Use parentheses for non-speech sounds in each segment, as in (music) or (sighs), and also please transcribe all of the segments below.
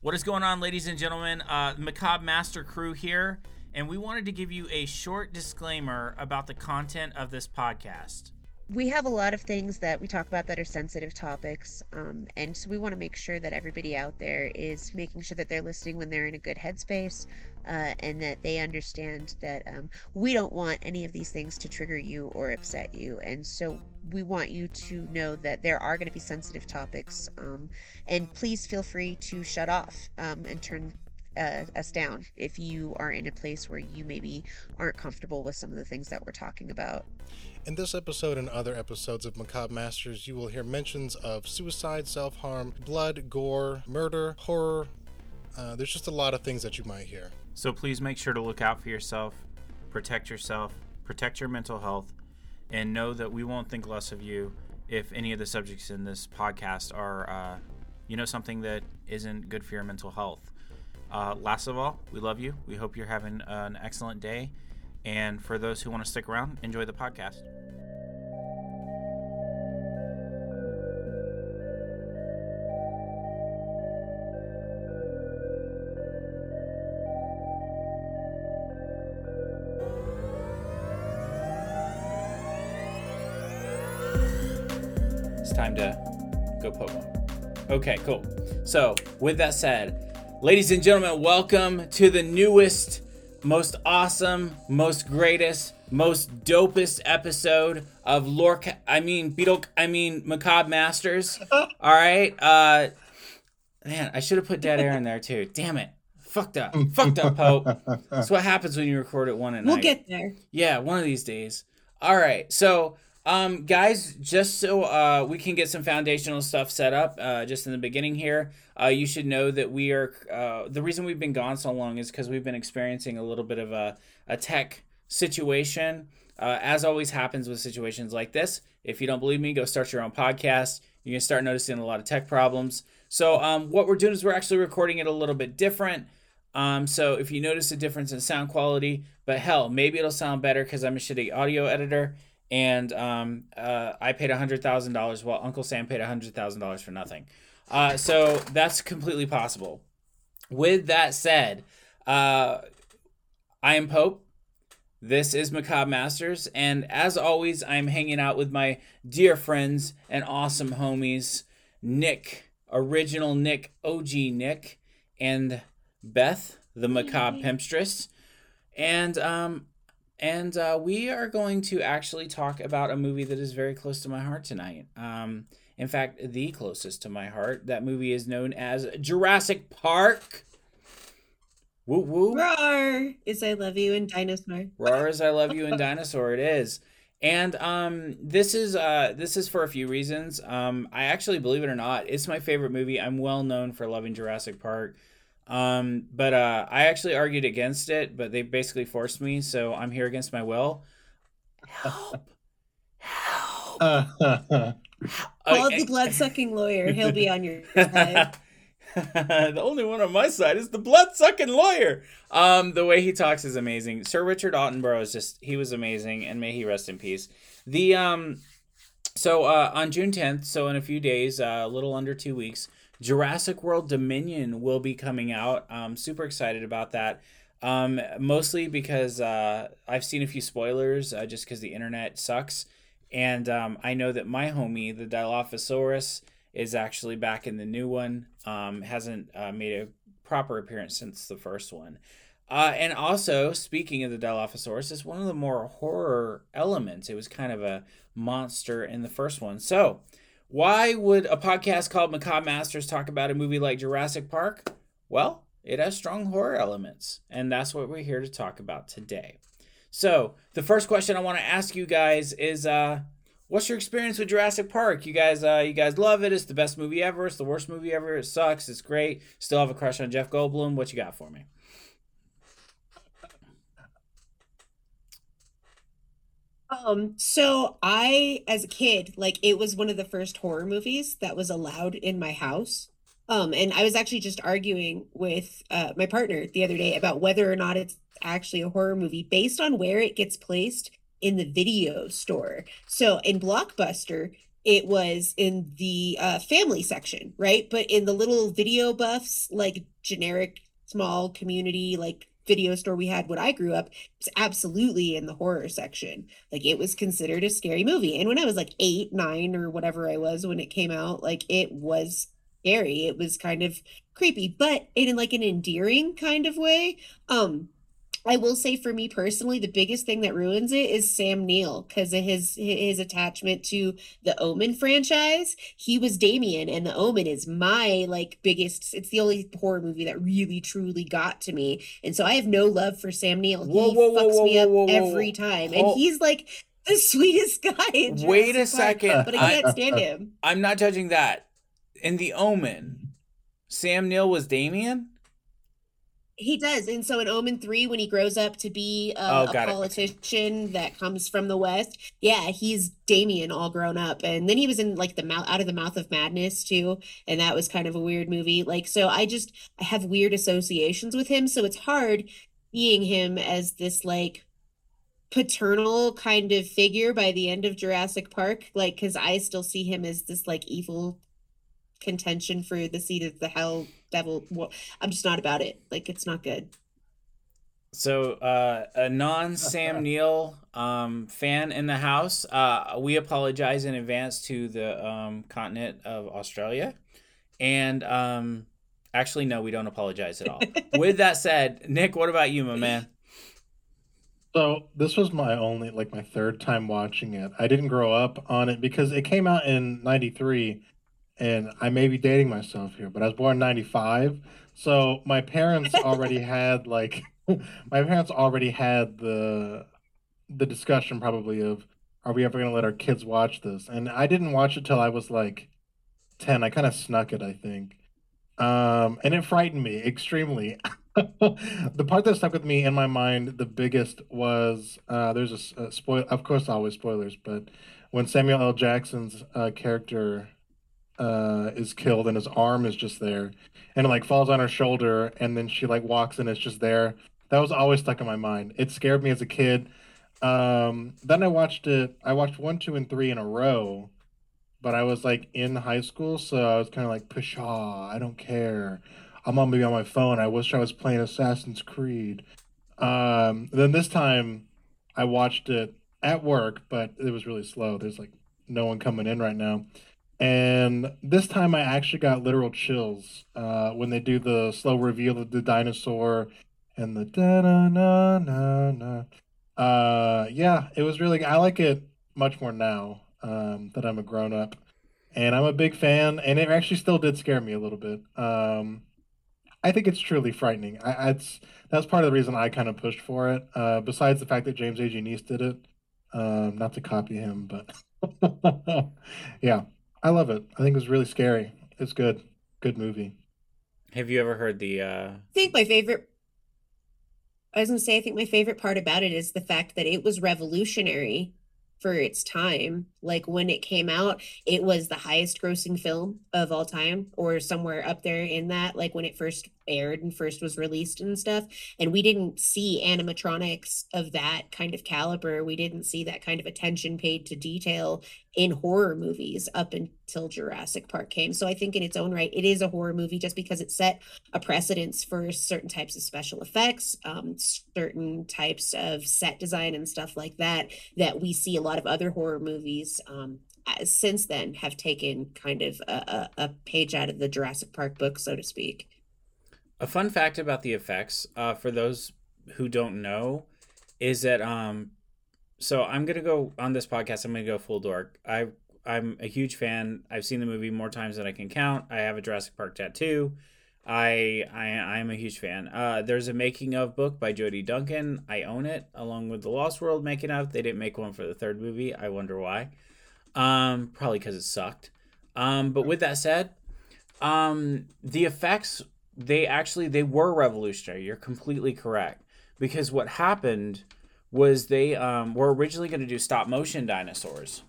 What is going on, ladies and gentlemen? Uh, Macabre Master Crew here, and we wanted to give you a short disclaimer about the content of this podcast. we have a lot of things that we talk about that are sensitive topics um, and so we want to make sure that everybody out there is making sure that they're listening when they're in a good headspace uh, and that they understand that um, we don't want any of these things to trigger you or upset you and so we want you to know that there are going to be sensitive topics um, and please feel free to shut off um, and turn uh, us down if you are in a place where you maybe aren't comfortable with some of the things that we're talking about In this episode and other episodes of Macabre Masters, you will hear mentions of suicide, self harm, blood, gore, murder, horror. Uh, there's just a lot of things that you might hear. So please make sure to look out for yourself, protect yourself, protect your mental health, and know that we won't think less of you if any of the subjects in this podcast are, uh, you know, something that isn't good for your mental health. Uh, last of all, we love you. We hope you're having an excellent day. And for those who want to stick around, enjoy the podcast. Okay, cool. So, with that said, ladies and gentlemen, welcome to the newest, most awesome, most greatest, most dopest episode of Lore. I mean, Beetle. I mean, Macabre Masters. (laughs) All right. Uh, man, I should have put dead air in there too. Damn it. Fucked up. Fucked up, Pope. That's what happens when you record at one at We'll night. get there. Yeah, one of these days. All right. So, um, guys, just so uh, we can get some foundational stuff set up, uh, just in the beginning here, uh, you should know that we are. Uh, the reason we've been gone so long is because we've been experiencing a little bit of a, a tech situation. Uh, as always happens with situations like this, if you don't believe me, go start your own podcast. You're gonna start noticing a lot of tech problems. So, um, what we're doing is we're actually recording it a little bit different. Um, so if you notice a difference in sound quality, but hell, maybe it'll sound better because I'm a shitty audio editor, and um, uh, I paid hundred thousand dollars while Uncle Sam paid hundred thousand dollars for nothing. Uh, so that's completely possible. With that said, uh, I am Pope. This is Macabre Masters, and as always, I'm hanging out with my dear friends and awesome homies, Nick, original Nick, OG Nick, and Beth, the macabre pimpstress, and um, and uh, we are going to actually talk about a movie that is very close to my heart tonight. Um, in fact, the closest to my heart. That movie is known as Jurassic Park. Woo woo. Roar is I love you and dinosaur. Roar as I love you and dinosaur it is. And um this is uh this is for a few reasons. Um I actually believe it or not, it's my favorite movie. I'm well known for loving Jurassic Park. Um but uh I actually argued against it, but they basically forced me, so I'm here against my will. Help. Help. Call Okay. the blood sucking lawyer. He'll be on your (laughs) side. (laughs) the only one on my side is the blood sucking lawyer. Um, the way he talks is amazing. Sir Richard Attenborough is just he was amazing, and may he rest in peace. The um, so uh, on June tenth, so in a few days, uh, a little under two weeks, Jurassic World Dominion will be coming out. I'm super excited about that. Um, mostly because uh, I've seen a few spoilers, uh, just because the internet sucks, and um, I know that my homie, the Dilophosaurus, is actually back in the new one. Um, hasn't uh, made a proper appearance since the first one. Uh, and also, speaking of the Dilophosaurus, it's one of the more horror elements. It was kind of a monster in the first one. So, why would a podcast called Macabre Masters talk about a movie like Jurassic Park? Well, it has strong horror elements, and that's what we're here to talk about today. So, the first question I want to ask you guys is uh what's your experience with Jurassic Park? You guys uh you guys love it. It's the best movie ever. It's the worst movie ever. It sucks. It's great. Still have a crush on Jeff Goldblum. What you got for me? Um, so I, as a kid, like it was one of the first horror movies that was allowed in my house. Um, and I was actually just arguing with uh my partner the other day about whether or not it's actually a horror movie based on where it gets placed in the video store. So in Blockbuster, it was in the uh, family section, right? But in the little video buffs, like generic small community, like video store we had when I grew up, was absolutely in the horror section. Like it was considered a scary movie. And when I was like eight, nine, or whatever I was when it came out, like it was scary. It was kind of creepy, but in like an endearing kind of way. Um, I will say for me personally, the biggest thing that ruins it is Sam Neill because of his his attachment to the Omen franchise. He was Damien, and the Omen is my like biggest. It's the only horror movie that really truly got to me, and so I have no love for Sam Neill. Whoa, he whoa, whoa, fucks whoa, me up every time, and he's like the (laughs) sweetest guy. In Wait a Jurassic Park, second. but I can't stand him. I'm not judging that. In The Omen, Sam Neill was Damien. He does. And so in Omen 3, when he grows up to be Oh, uh, a got it. politician that comes from the West, yeah, he's Damien all grown up. And then he was in like the mouth out of the mouth of madness too. And that was kind of a weird movie. Like, so I just I have weird associations with him. So it's hard seeing him as this like paternal kind of figure by the end of Jurassic Park. Like, because I still see him as this like evil contention for the seat of the hell devil. Well, I'm just not about it. Like, it's not good. So, uh, a non Sam (laughs) Neill um, fan in the house, uh, we apologize in advance to the um, continent of Australia. And um, actually, no, we don't apologize at all. (laughs) With that said, Nick, what about you, my man? So this was my only, like my third time watching it. I didn't grow up on it because it came out in '93, and I may be dating myself here, but I was born in '95. So my parents already (laughs) had like, (laughs) my parents already had the, the discussion probably of, are we ever gonna let our kids watch this? And I didn't watch it till I was like, ten. I kind of snuck it, I think, um, and it frightened me extremely. (laughs) the part that stuck with me in my mind the biggest was uh, there's a spoil of course always spoilers but when samuel l jackson's uh, character uh, is killed and his arm is just there and it like falls on her shoulder and then she like walks and it's just there that was always stuck in my mind it scared me as a kid um, then i watched it i watched one two and three in a row but i was like in high school so i was kind of like pshaw i don't care I'm on maybe on my phone. I wish I was playing Assassin's Creed. Um, then this time, I watched it at work, but it was really slow. There's like no one coming in right now, and this time I actually got literal chills uh, when they do the slow reveal of the dinosaur and the da na na na na. Uh, yeah, it was really. I like it much more now um, that I'm a grown up, and I'm a big fan. And it actually still did scare me a little bit. Um, I think it's truly frightening. I, it's that's part of the reason I kind of pushed for it. Uh, besides the fact that James A. Janisse did it, um, not to copy him, but (laughs) yeah, I love it. I think it was really scary. It's good, good movie. Have you ever heard the. Uh... I think my favorite I was gonna say I think my favorite part about it is the fact that it was revolutionary for its time. Like when it came out, it was the highest grossing film of all time, or somewhere up there in that, like when it first aired and first was released and stuff. And we didn't see animatronics of that kind of caliber. We didn't see that kind of attention paid to detail in horror movies up until Jurassic Park came. So I think in its own right, it is a horror movie just because it set a precedence for certain types of special effects, um, certain types of set design and stuff like that, that we see a lot of other horror movies um, since then have taken kind of a, a, a page out of the Jurassic Park book, so to speak. A fun fact about the effects, uh, for those who don't know, is that um, so I'm gonna go on this podcast. I'm gonna go full dork. I I'm a huge fan. I've seen the movie more times than I can count. I have a Jurassic Park tattoo. I I I am a huge fan. Uh, there's a making of book by Jody Duncan. I own it along with the Lost World making of. They didn't make one for the third movie. I wonder why. Um, probably because it sucked. Um, but with that said, um, the effects they actually they were revolutionary. You're completely correct because what happened was they um, were originally going to do stop motion dinosaurs,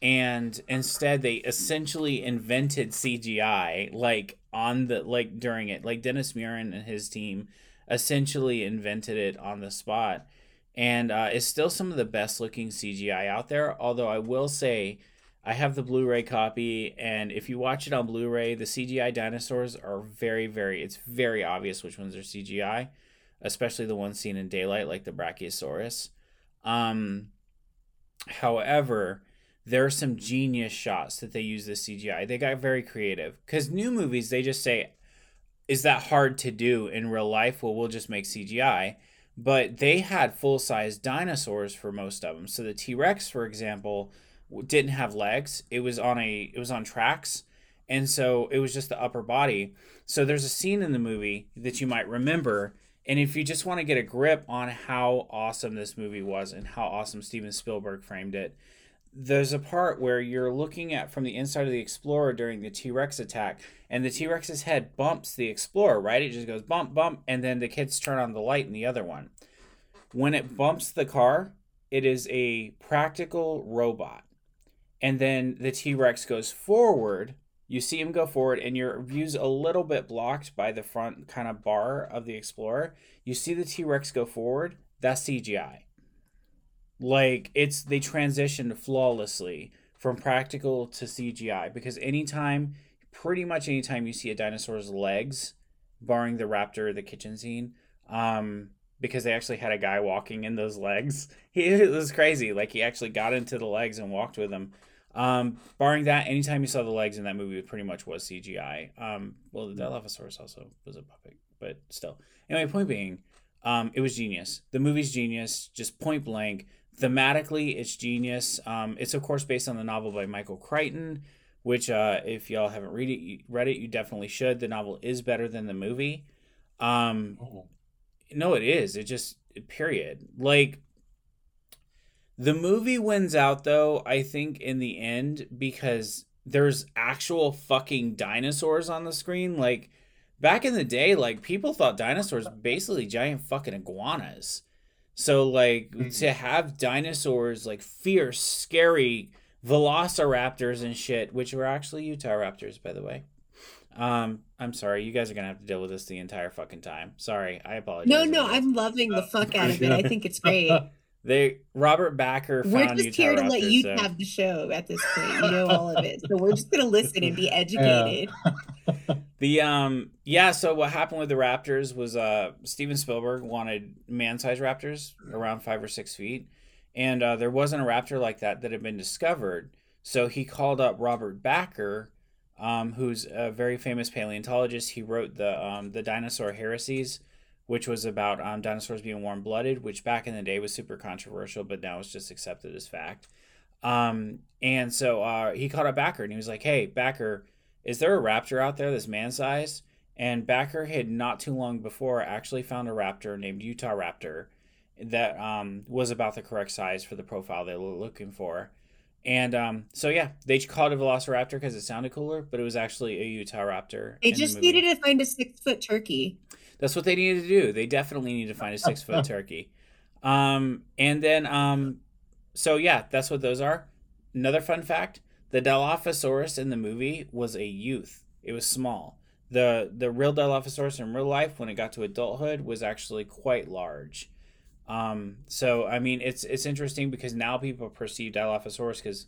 and instead they essentially invented CGI like on the like during it. Like Dennis Muren and his team essentially invented it on the spot, and uh, it's still some of the best looking CGI out there. Although I will say I have the Blu-ray copy, and if you watch it on Blu-ray, the CGI dinosaurs are very, very. It's very obvious which ones are CGI, especially the ones seen in daylight, like the Brachiosaurus. Um, however, there are some genius shots that they use the CGI. They got very creative because new movies they just say, "Is that hard to do in real life?" Well, we'll just make CGI. But they had full size dinosaurs for most of them. So the T Rex, for example didn't have legs. It was on a it was on tracks, and so it was just the upper body. So there's a scene in the movie that you might remember, and if you just want to get a grip on how awesome this movie was and how awesome Steven Spielberg framed it, there's a part where you're looking at from the inside of the Explorer during the T Rex attack, and the T Rex's head bumps the Explorer, right? It just goes bump, bump, and then the kids turn on the light in the other one. When it bumps the car, it is a practical robot and then the T Rex goes forward. You see him go forward, and your view's a little bit blocked by the front kind of bar of the Explorer. You see the T Rex go forward. That's CGI. Like it's they transitioned flawlessly from practical to CGI because anytime, pretty much anytime you see a dinosaur's legs, barring the raptor, the kitchen scene, um, because they actually had a guy walking in those legs. He (laughs) it was crazy. Like he actually got into the legs and walked with them. Um, barring that, anytime you saw the legs in that movie, it pretty much was CGI. Um, well, the Dilophosaurus also was a puppet, but still. Anyway, point being, um, it was genius. The movie's genius, just point blank. Thematically, it's genius. Um, it's of course based on the novel by Michael Crichton, which uh, if y'all haven't read it, read it, you definitely should. The novel is better than the movie. Um, oh. No, it is. It just period. Like the movie wins out though, I think in the end because there's actual fucking dinosaurs on the screen like back in the day like people thought dinosaurs basically giant fucking iguanas. So like mm-hmm. to have dinosaurs like fierce, scary velociraptors and shit, which were actually Utahraptors by the way. Um, I'm sorry, you guys are gonna have to deal with this the entire fucking time. Sorry, I apologize. No, no, I'm loving the fuck out of it. I think it's great. (laughs) They Robert Bakker. We're just here to let you so. have the show at this point. You know all of it, so we're just gonna listen and be (laughs) educated. Yeah. (laughs) the um yeah. So what happened with the Raptors was uh Steven Spielberg wanted man-sized Raptors around five or six feet, and uh, there wasn't a Raptor like that that had been discovered. So he called up Robert Bakker, um, who's a very famous paleontologist. He wrote the um, the Dinosaur Heresies which was about um, dinosaurs being warm blooded, which back in the day was super controversial, but now it's just accepted as fact. Um, and so uh, he called up Bakker and he was like, Hey, Bakker, is there a raptor out there that's man sized? And Bakker had not too long before actually found a raptor named Utah Raptor that um, was about the correct size for the profile they were looking for. And um, so yeah, they called it a Velociraptor because it sounded cooler, but it was actually a Utah Raptor. They just the needed to find a six foot turkey. That's what they needed to do. They definitely need to find a six foot (laughs) turkey. Um, and then, um, so yeah, that's what those are. Another fun fact: the Dilophosaurus in the movie was a youth. It was small. the The real Dilophosaurus in real life, when it got to adulthood, was actually quite large. Um, so I mean, it's it's interesting because now people perceive Dilophosaurus because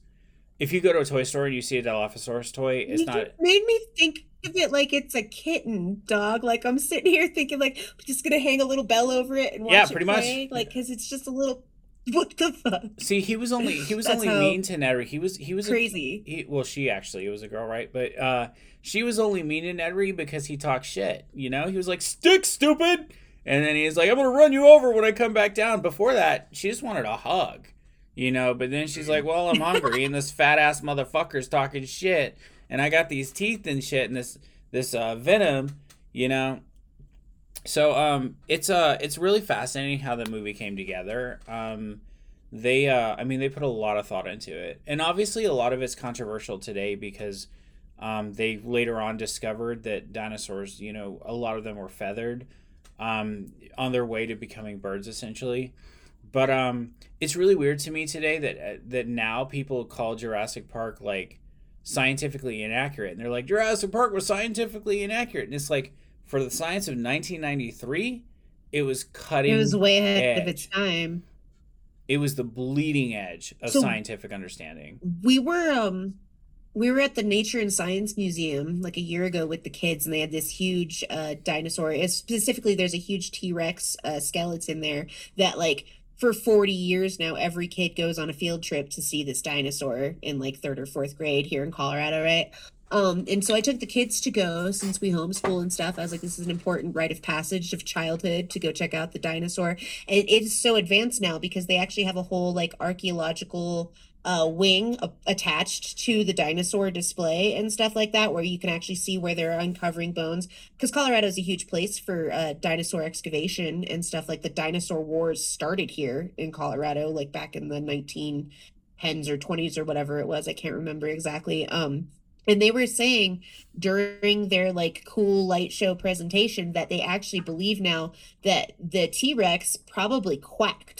if you go to a toy store and you see a Dilophosaurus toy, it's you not. Made me think of it like it's a kitten dog. Like I'm sitting here thinking, like I'm just gonna hang a little bell over it and watch yeah, pretty play. much. Like because it's just a little. (laughs) What the fuck? See, he was only he was only mean to Nedry. He was he was crazy. A, he, well, she actually it was a girl, right? But uh, she was only mean to Nedry because he talked shit. You know, he was like stick stupid, and then he's like, I'm gonna run you over when I come back down. Before that, she just wanted a hug. You know, but then she's like, "Well, I'm hungry, and this fat ass motherfucker's talking shit, and I got these teeth and shit and this this uh, venom, you know. So um, it's uh it's really fascinating how the movie came together. Um, they uh, I mean they put a lot of thought into it, and obviously a lot of it's controversial today because um, they later on discovered that dinosaurs, you know, a lot of them were feathered um, on their way to becoming birds, essentially. But um, it's really weird to me today that uh, that now people call Jurassic Park like scientifically inaccurate. And they're like, Jurassic Park was scientifically inaccurate. And it's like, for the science of 1993, it was cutting. It was way ahead edge. of its time. it was the bleeding edge of So- scientific understanding. we were um we were at the Nature and Science Museum like a year ago with the kids, and they had this huge uh, dinosaur. It's specifically, there's a huge T Rex uh, skeleton there that, like, for 40 years now, every kid goes on a field trip to see this dinosaur in like third or fourth grade here in Colorado, right? Um, and so I took the kids to go since we homeschool and stuff. I was like, this is an important rite of passage of childhood to go check out the dinosaur. And it is so advanced now because they actually have a whole like archaeological uh, wing a- attached to the dinosaur display and stuff like that, where you can actually see where they're uncovering bones. Because Colorado is a huge place for uh, dinosaur excavation and stuff. Like the dinosaur wars started here in Colorado, like back in the 1910s or 20s or whatever it was. I can't remember exactly. Um, and they were saying during their like cool light show presentation that they actually believe now that the T-Rex probably quacked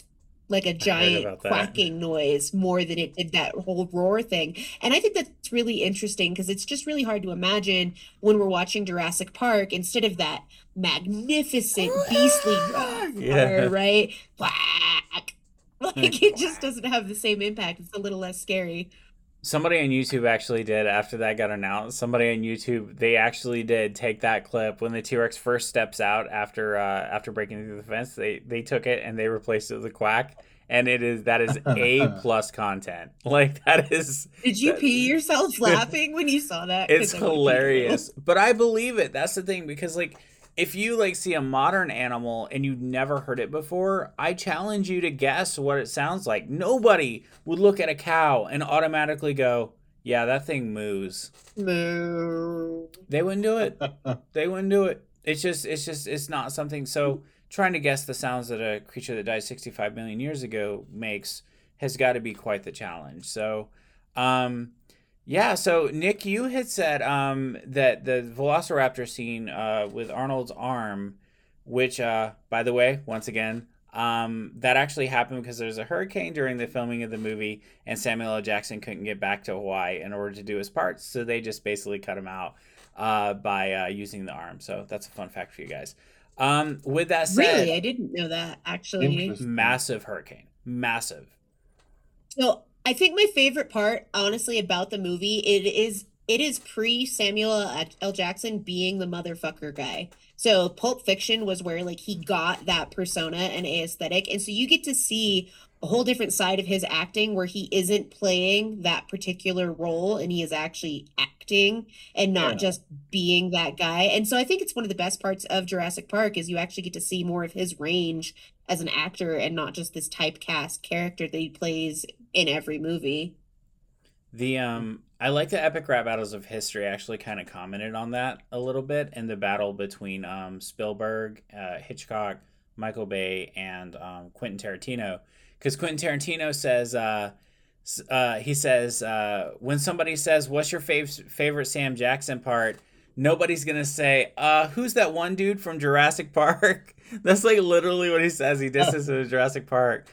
like a giant quacking noise more than it did that whole roar thing. And I think that's really interesting because it's just really hard to imagine when we're watching Jurassic Park instead of that magnificent (gasps) beastly roar, Yeah. right? Quack. Like it just doesn't have the same impact. It's a little less scary. Somebody on YouTube actually did after that got announced. Somebody on YouTube they actually did take that clip when the T Rex first steps out after uh, after breaking through the fence. They they took it and they replaced it with a quack, and it is that is a (laughs) plus content. (laughs) Like that is Did you That- pee yourself (laughs) laughing when you saw that? it's I would've peed hilarious. But I believe it. That's the thing because like if you like see a modern animal and you've never heard it before, I challenge you to guess what it sounds like. Nobody would look at a cow and automatically go, "Yeah, that thing moos." Moo. They wouldn't do it. (laughs) They wouldn't do it. It's just it's just it's not something so trying to guess the sounds that a creature that died 65 million years ago makes has got to be quite the challenge. So um yeah, so Nick you had said um that the velociraptor scene uh with Arnold's arm which uh by the way, once again, um that actually happened because there was a hurricane during the filming of the movie and Samuel L. Jackson couldn't get back to Hawaii in order to do his parts, so they just basically cut him out uh, by uh, using the arm. So that's a fun fact for you guys. Um, with that said, Really, I didn't know that actually. Massive hurricane, massive. So I think my favorite part, honestly, about the movie, it is it is pre Samuel L. Jackson being the motherfucker guy. So Pulp Fiction was where like he got that persona and aesthetic, and so you get to see a whole different side of his acting where he isn't playing that particular role and he is actually acting and not Yeah. just being that guy. And so I think it's one of the best parts of Jurassic Park is you actually get to see more of his range as an actor and not just this typecast character that he plays in every movie. The um, I like the epic rap battles of history. Actually, kind of commented on that a little bit in the battle between um, Spielberg, uh, Hitchcock, Michael Bay, and um, Quentin Tarantino. Because Quentin Tarantino says, uh, uh, he says, uh, when somebody says, "What's your fav- favorite Sam Jackson part?" Nobody's gonna say, uh, "Who's that one dude from Jurassic (laughs) Park?" That's like literally what he says. He disses to Jurassic Park.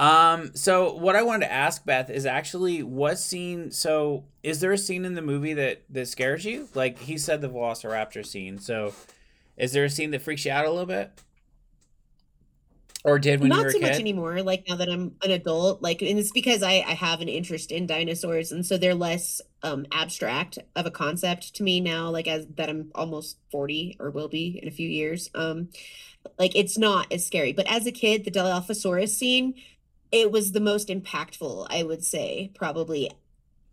Um, so what I wanted to ask Beth is actually what scene so is there a scene in the movie that that scares you? Like he said the Velociraptor scene. So is there a scene that freaks you out a little bit? Or did when you Not were a so much anymore, like now that I'm an adult, like and it's because I, I have an interest in dinosaurs and so they're less um abstract of a concept to me now, like as that I'm almost 40 or will be in a few years. Um like it's not as scary. But as a kid, the Dilophosaurus scene, it was the most impactful, I would say, probably.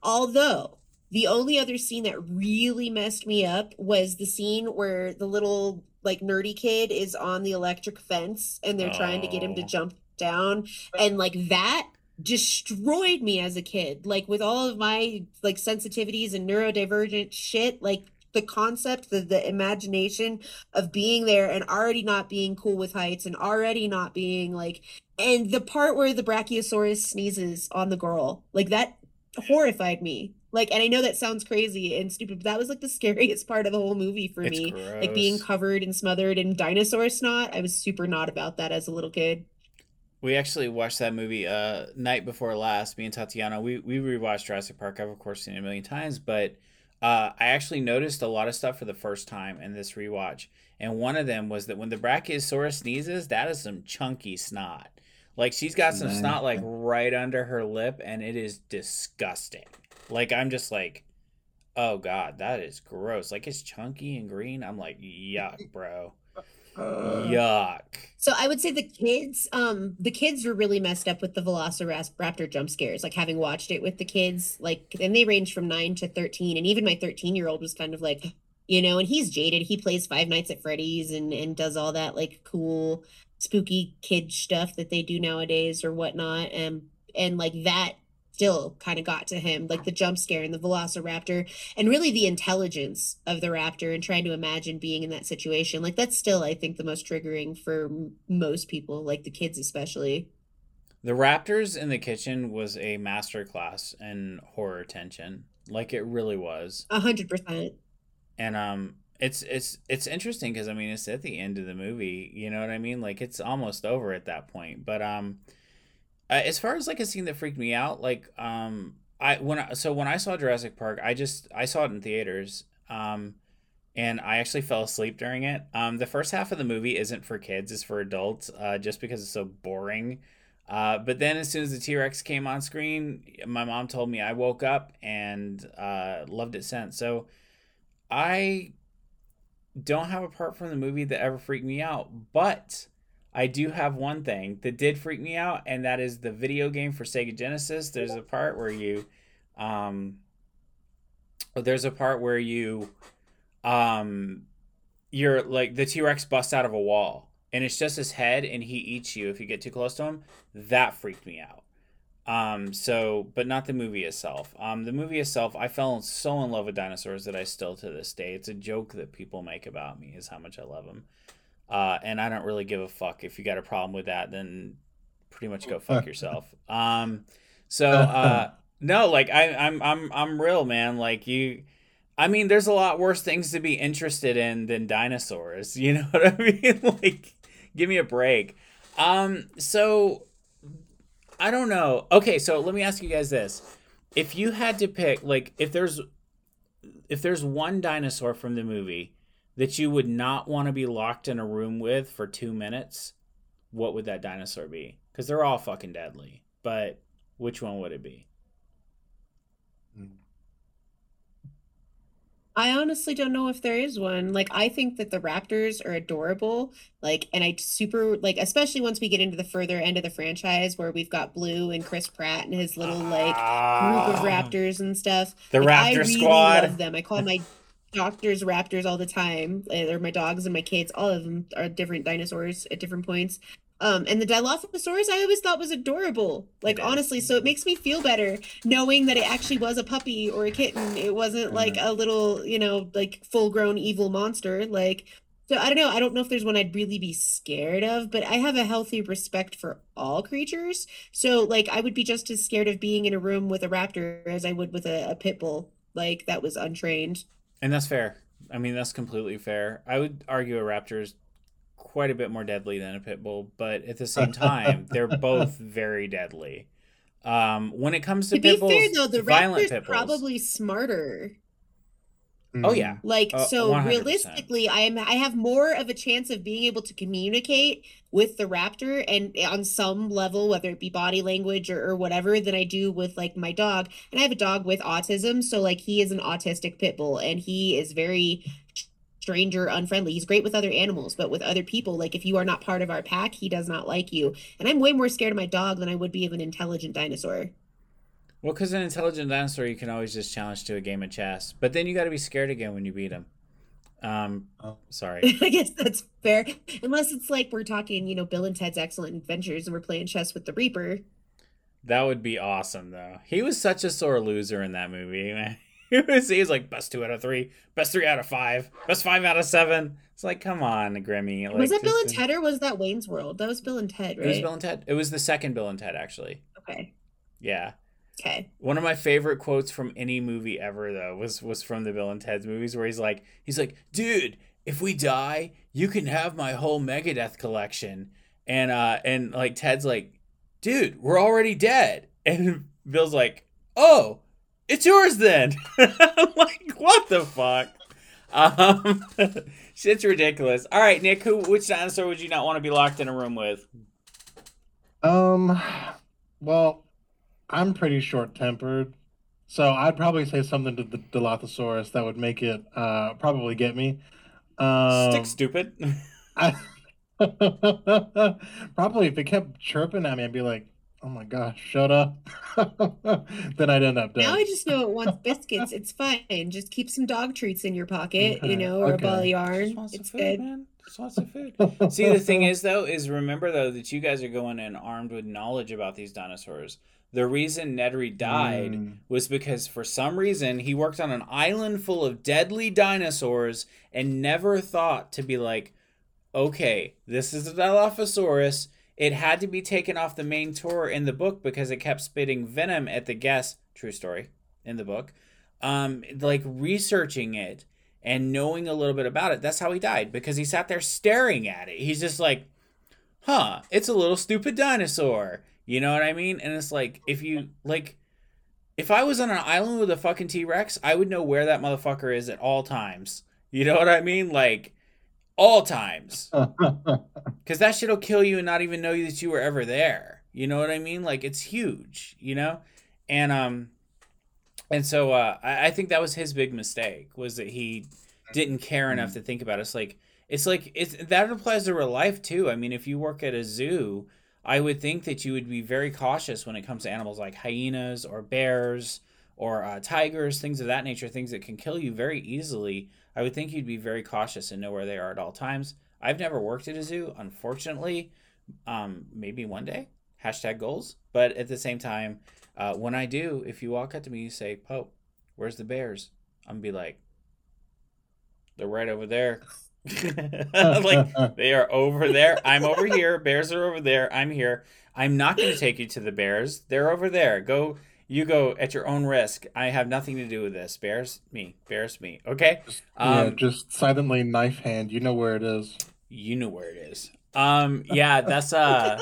Although the only other scene that really messed me up was the scene where the little like nerdy kid is on the electric fence and they're trying to get him to Oh. jump down and like that destroyed me as a kid like with all of my like sensitivities and neurodivergent shit like the concept the, the imagination of being there and already not being cool with heights and already not being like and the part where the brachiosaurus sneezes on the girl like that horrified me like and i know that sounds crazy and stupid but that was like the scariest part of the whole movie for It's me like being covered and smothered in dinosaur snot i was super not about that as a little kid We actually watched that movie uh night before last, me and Tatiana. We we rewatched Jurassic Park. I've of course seen it a million times, but uh I actually noticed a lot of stuff for the first time in this rewatch. And one of them was that when the Brachiosaurus sneezes, that is some chunky snot. Like she's got some Nice. snot like right under her lip, and it is disgusting. Like I'm just like, oh god, that is gross. Like it's chunky and green. I'm like, yuck, bro. Yuck. So I would say the kids, um, the kids were really messed up with the Velociraptor jump scares. Like having watched it with the kids, like, and they range from nine to thirteen, and even my thirteen-year-old was kind of like, you know, and he's jaded. He plays Five Nights at Freddy's and and does all that like cool, spooky kid stuff that they do nowadays or whatnot, and and like that still kind of got to him, like the jump scare and the Velociraptor, and really the intelligence of the raptor and trying to imagine being in that situation. Like that's still, I think, the most triggering for m- most people, like the kids especially. The Raptors in the kitchen was a masterclass in horror tension. Like it really was. A hundred percent. and um it's it's it's interesting because i mean it's at the end of the movie you know what i mean like it's almost over at that point but um uh, as far as like a scene that freaked me out like um i when I, so when i saw jurassic park i just i saw it in theaters um and i actually fell asleep during it um the first half of the movie isn't for kids it's for adults uh just because it's so boring uh, but then as soon as the T-Rex came on screen, my mom told me I woke up and uh, loved it since. So I don't have a part from the movie that ever freaked me out, but I do have one thing that did freak me out, and that is the video game for Sega Genesis. There's a part where you, um, there's a part where you, um, you're like the T Rex busts out of a wall, and it's just his head, and he eats you if you get too close to him. That freaked me out. Um, so, but not the movie itself. Um, the movie itself, I fell so in love with dinosaurs that I still to this day. It's a joke that people make about me is how much I love them. Uh, and I don't really give a fuck if you got a problem with that. Then pretty much go (laughs) fuck yourself. Um, so (laughs) uh, no, like I, I'm, I'm, I'm real, man. Like you. I mean, there's a lot worse things to be interested in than dinosaurs. (laughs) You know what I mean? like, give me a break. Um, so I don't know. Okay, so let me ask you guys this: If you had to pick, like, if there's if there's one dinosaur from the movie that you would not want to be locked in a room with for two minutes, what would that dinosaur be? Because they're all fucking deadly. But which one would it be? I honestly don't know if there is one. Like, I think that the Raptors are adorable. Like, and I super like, especially once we get into the further end of the franchise where we've got Blue and Chris Pratt and his little like group of raptors and stuff. Ah. The Like, I Raptor really Squad. love them. I call my doctors raptors all the time. Uh, They're my dogs and my kids. All of them are different dinosaurs at different points. Um, and the Dilophosaurus I always thought was adorable. Like honestly, so it makes me feel better knowing that it actually was a puppy or a kitten. It wasn't like Mm-hmm. a little, you know, like full grown evil monster. Like so I don't know. I don't know if there's one I'd really be scared of, but I have a healthy respect for all creatures. So like I would be just as scared of being in a room with a raptor as I would with a, a pit bull, like that was untrained. And that's fair. I mean, that's completely fair. I would argue a raptor is quite a bit more deadly than a pit bull, but at the same (laughs) time, they're both very deadly. Um, when it comes to, To be pit bulls, fair though, the violent raptor's pit bulls. probably smarter. Oh yeah, Like Uh, so 100%. realistically, I am I have more of a chance of being able to communicate with the raptor and on some level, whether it be body language or, or whatever, than I do with like my dog. And I have a dog with autism, so like he is an autistic pit bull and he is very stranger unfriendly. He's great with other animals, but with other people, like if you are not part of our pack, he does not like you. And I'm way more scared of my dog than I would be of an intelligent dinosaur. Well, because an intelligent dinosaur, you can always just challenge to a game of chess, but then you got to be scared again when you beat him. Um, Oh. sorry. (laughs) I guess that's fair. Unless it's like we're talking, you know, Bill and Ted's Excellent Adventures and we're playing chess with the Reaper. That would be awesome, though. He was such a sore loser in that movie. (laughs) He was, he was like best two out of three, best three out of five, best five out of seven. It's like, come on, Grimmy. Like, was that Bill and Ted or was that Wayne's World? That was Bill and Ted, right? It was? Bill and Ted. It was the second Bill and Ted, actually. Okay. Yeah. Okay. One of my favorite quotes from any movie ever, though, was was from the Bill and Ted's movies, where he's like, he's like, dude, if we die, you can have my whole Megadeth collection, and uh, and like Ted's like, dude, we're already dead, (laughs) and Bill's like, oh, it's yours then. I'm (laughs) like, what the fuck? Um, (laughs) shit's ridiculous. All right, Nick, who, which dinosaur would you not want to be locked in a room with? Um, well, I'm pretty short tempered, so I'd probably say something to the Dilophosaurus that would make it uh probably get me. Um, Stick stupid. (laughs) I, (laughs) probably if it kept chirping at me, I'd be like, "Oh my gosh, shut up!" (laughs) then I'd end up dead. Now I just know it wants biscuits. It's fine. Just keep some dog treats in your pocket, Okay, you know, or a ball of yarn. Just wants some It's food, good. man. Just wants some food. See, the thing is, though, is remember though that you guys are going in armed with knowledge about these dinosaurs. The reason Nedry died Mm. was because for some reason he worked on an island full of deadly dinosaurs and never thought to be like, okay, this is a Dilophosaurus. It had to be taken off the main tour in the book because it kept spitting venom at the guests. True story in the book. Um, like researching it and knowing a little bit about it. That's how he died because he sat there staring at it. He's just like, huh, it's a little stupid dinosaur. You know what I mean? And it's like, if you, like, if I was on an island with a fucking T Rex, I would know where that motherfucker is at all times. You know what I mean? Like, all times. (laughs) Because that shit'll kill you and not even know that you were ever there. You know what I mean? Like, it's huge, you know? And, um, and so, uh, I, I think that was his big mistake was that he didn't care enough to think about it. It's like, it's like, it's, that applies to real life too. I mean, if you work at a zoo, I would think that you would be very cautious when it comes to animals like hyenas or bears or uh, tigers, things of that nature, things that can kill you very easily. I would think you'd be very cautious and know where they are at all times. I've never worked at a zoo, unfortunately. Um, maybe one day. Hashtag goals. But at the same time, uh, when I do, if you walk up to me, you say, "Pope, where's the bears?" I'm gonna be like, "They're right over there." (laughs) like they are over there. I'm over here. Bears are over there. I'm here. I'm not going to take you to the bears. They're over there. Go. You go at your own risk. I have nothing to do with this. Bears, me. Bears, me. Okay. yeah, Um, just silently knife hand. You know where it is. you know where it is. Um, yeah, that's uh,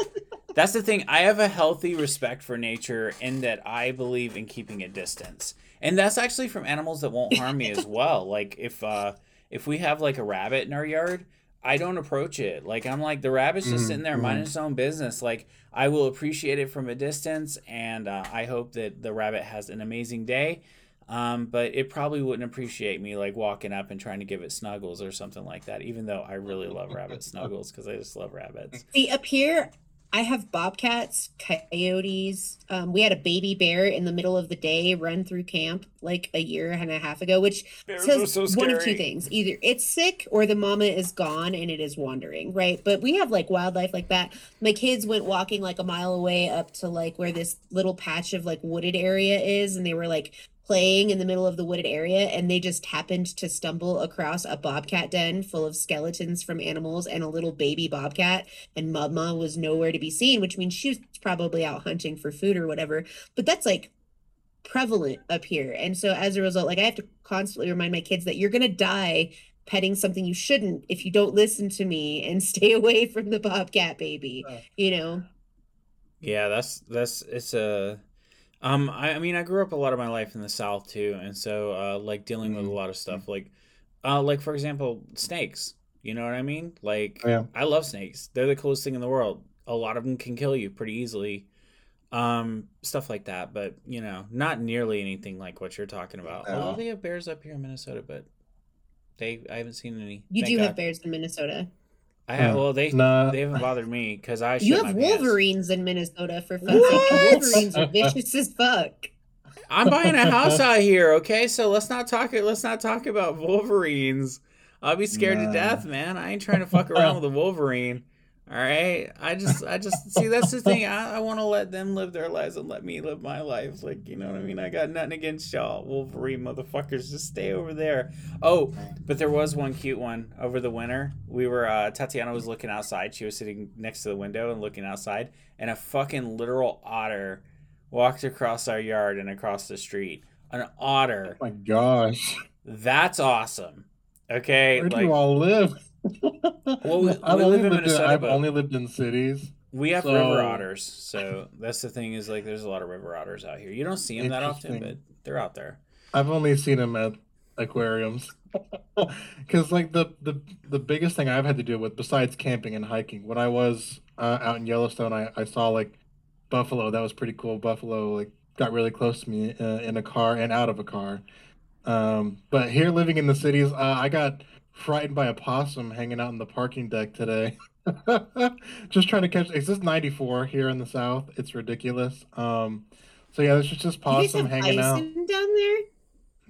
that's the thing. I have a healthy respect for nature in that I believe in keeping a distance, and that's actually from animals that won't harm me as well. Like if uh, if we have like a rabbit in our yard, I don't approach it. Like I'm like the rabbit's just Mm, sitting there mm. minding its own business. Like I will appreciate it from a distance, and uh, I hope that the rabbit has an amazing day. Um, but it probably wouldn't appreciate me like walking up and trying to give it snuggles or something like that. Even though I really love rabbit snuggles because I just love rabbits. See, up here, I have bobcats, coyotes. Um, we had a baby bear in the middle of the day run through camp like a year and a half ago, which Bears says so one of two things: either it's sick or the mama is gone and it is wandering, right? But we have like wildlife like that. My kids went walking like a mile away up to like where this little patch of like wooded area is, and they were like playing in the middle of the wooded area and they just happened to stumble across a bobcat den full of skeletons from animals and a little baby bobcat and mama was nowhere to be seen which means she was probably out hunting for food or whatever but that's like prevalent up here and so as a result like i have to constantly remind my kids that you're going to die petting something you shouldn't if you don't listen to me and (laughs) stay away from the bobcat baby Right. you know Yeah, that's that's it's a. Um, I, I mean, I grew up a lot of my life in the South too, and so uh, like dealing with a Mm. lot of stuff, like, uh, like for example, snakes. You know what I mean? Like, Yeah. I love snakes. They're the coolest thing in the world. A lot of them can kill you pretty easily. Um, stuff like that, but you know, not nearly anything like what you're talking about. No. Although they have bears up here in Minnesota, but they I haven't seen any. you Thank do have bears in minnesota I have. Uh, well, they Nah. they haven't bothered me because I. you have my pants. wolverines in minnesota for fuck's sake wolverines are vicious as fuck I'm buying a house (laughs) out here, okay? So let's not talk let's not talk about Wolverines. I'll be scared to death, man. I ain't trying to fuck around (laughs) with a Wolverine. All right? I just I just see that's the thing. I, I want to let them live their lives and let me live my life. Like, you know what I mean? I got nothing against y'all, Wolverine motherfuckers. Just stay over there. Oh, but there was one cute one over the winter. We were uh Tatiana was looking outside. She was sitting next to the window and looking outside, and a fucking literal otter walked across our yard and across the street. An otter. Oh my gosh. That's awesome. Okay, Where do like you all live? Well, we- I've we only in I've only lived in cities. we have So- river otters, so that's the thing. Is like there's a lot of river otters out here. You don't see them that often, but they're out there. I've only seen them at aquariums. (laughs) Because like the, the the biggest thing I've had to deal with besides camping and hiking, when I was uh, out in Yellowstone, I, I saw like buffalo. That was pretty cool. Buffalo like got really close to me uh, in a car and out of a car. Um, but here, living in the cities, uh, I got frightened by a possum hanging out in the parking deck today. (laughs) Just trying to catch. It's just 94 here in the south. It's ridiculous. Um, so yeah, there's just this possum hanging out. down there?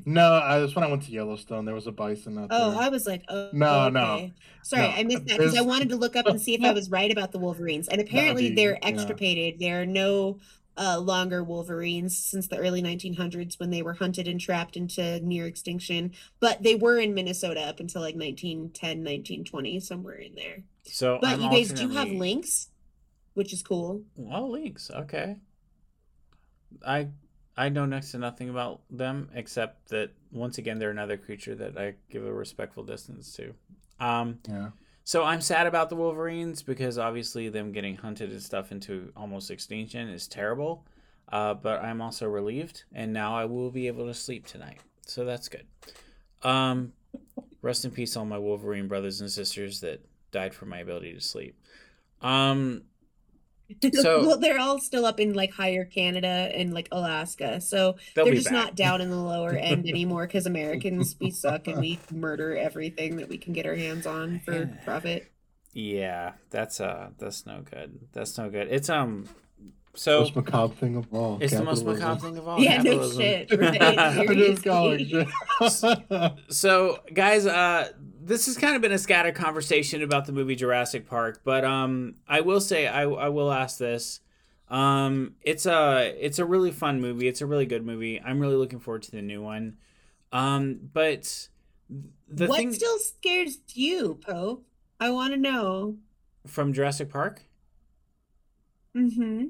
No, I, that's when I went to Yellowstone. There was a bison out Oh, there. I was like, oh, No, no. Sorry, no. I missed that because I wanted to look up and see if I was right about the Wolverines. And (laughs) apparently be- they're yeah. extirpated. There are no uh, longer Wolverines since the early 1900s when they were hunted and trapped into near extinction. But they were in Minnesota up until like 1910, 1920, somewhere in there. So, But I'm you guys do have alternately- lynx, which is cool. Oh, lynx. Okay. I I know next to nothing about them except that once again they're another creature that I give a respectful distance to. Um, Yeah. So I'm sad about the Wolverines because obviously them getting hunted and stuff into almost extinction is terrible. Uh, but I'm also relieved, and now I will be able to sleep tonight, so that's good. Um, rest in peace, all my Wolverine brothers and sisters that died for my ability to sleep. Um, (laughs) So- well, they're all still up in like higher Canada and like Alaska. So they'll they're just back. not down in the lower end (laughs) anymore because Americans we suck and we (laughs) murder everything that we can get our hands on for profit. Yeah, that's uh that's no good. That's no good. It's um so most macabre thing of all. it's the most macabre thing of all. Yeah, no shit, right? I'm just going. Seriously. so guys, uh this has kind of been a scattered conversation about the movie Jurassic Park, but um I will say I I will ask this. Um it's a it's a really fun movie. It's a really good movie. I'm really looking forward to the new one. Um but the what thing still scares you, Poe? I want to know. from Jurassic Park Mm-hmm.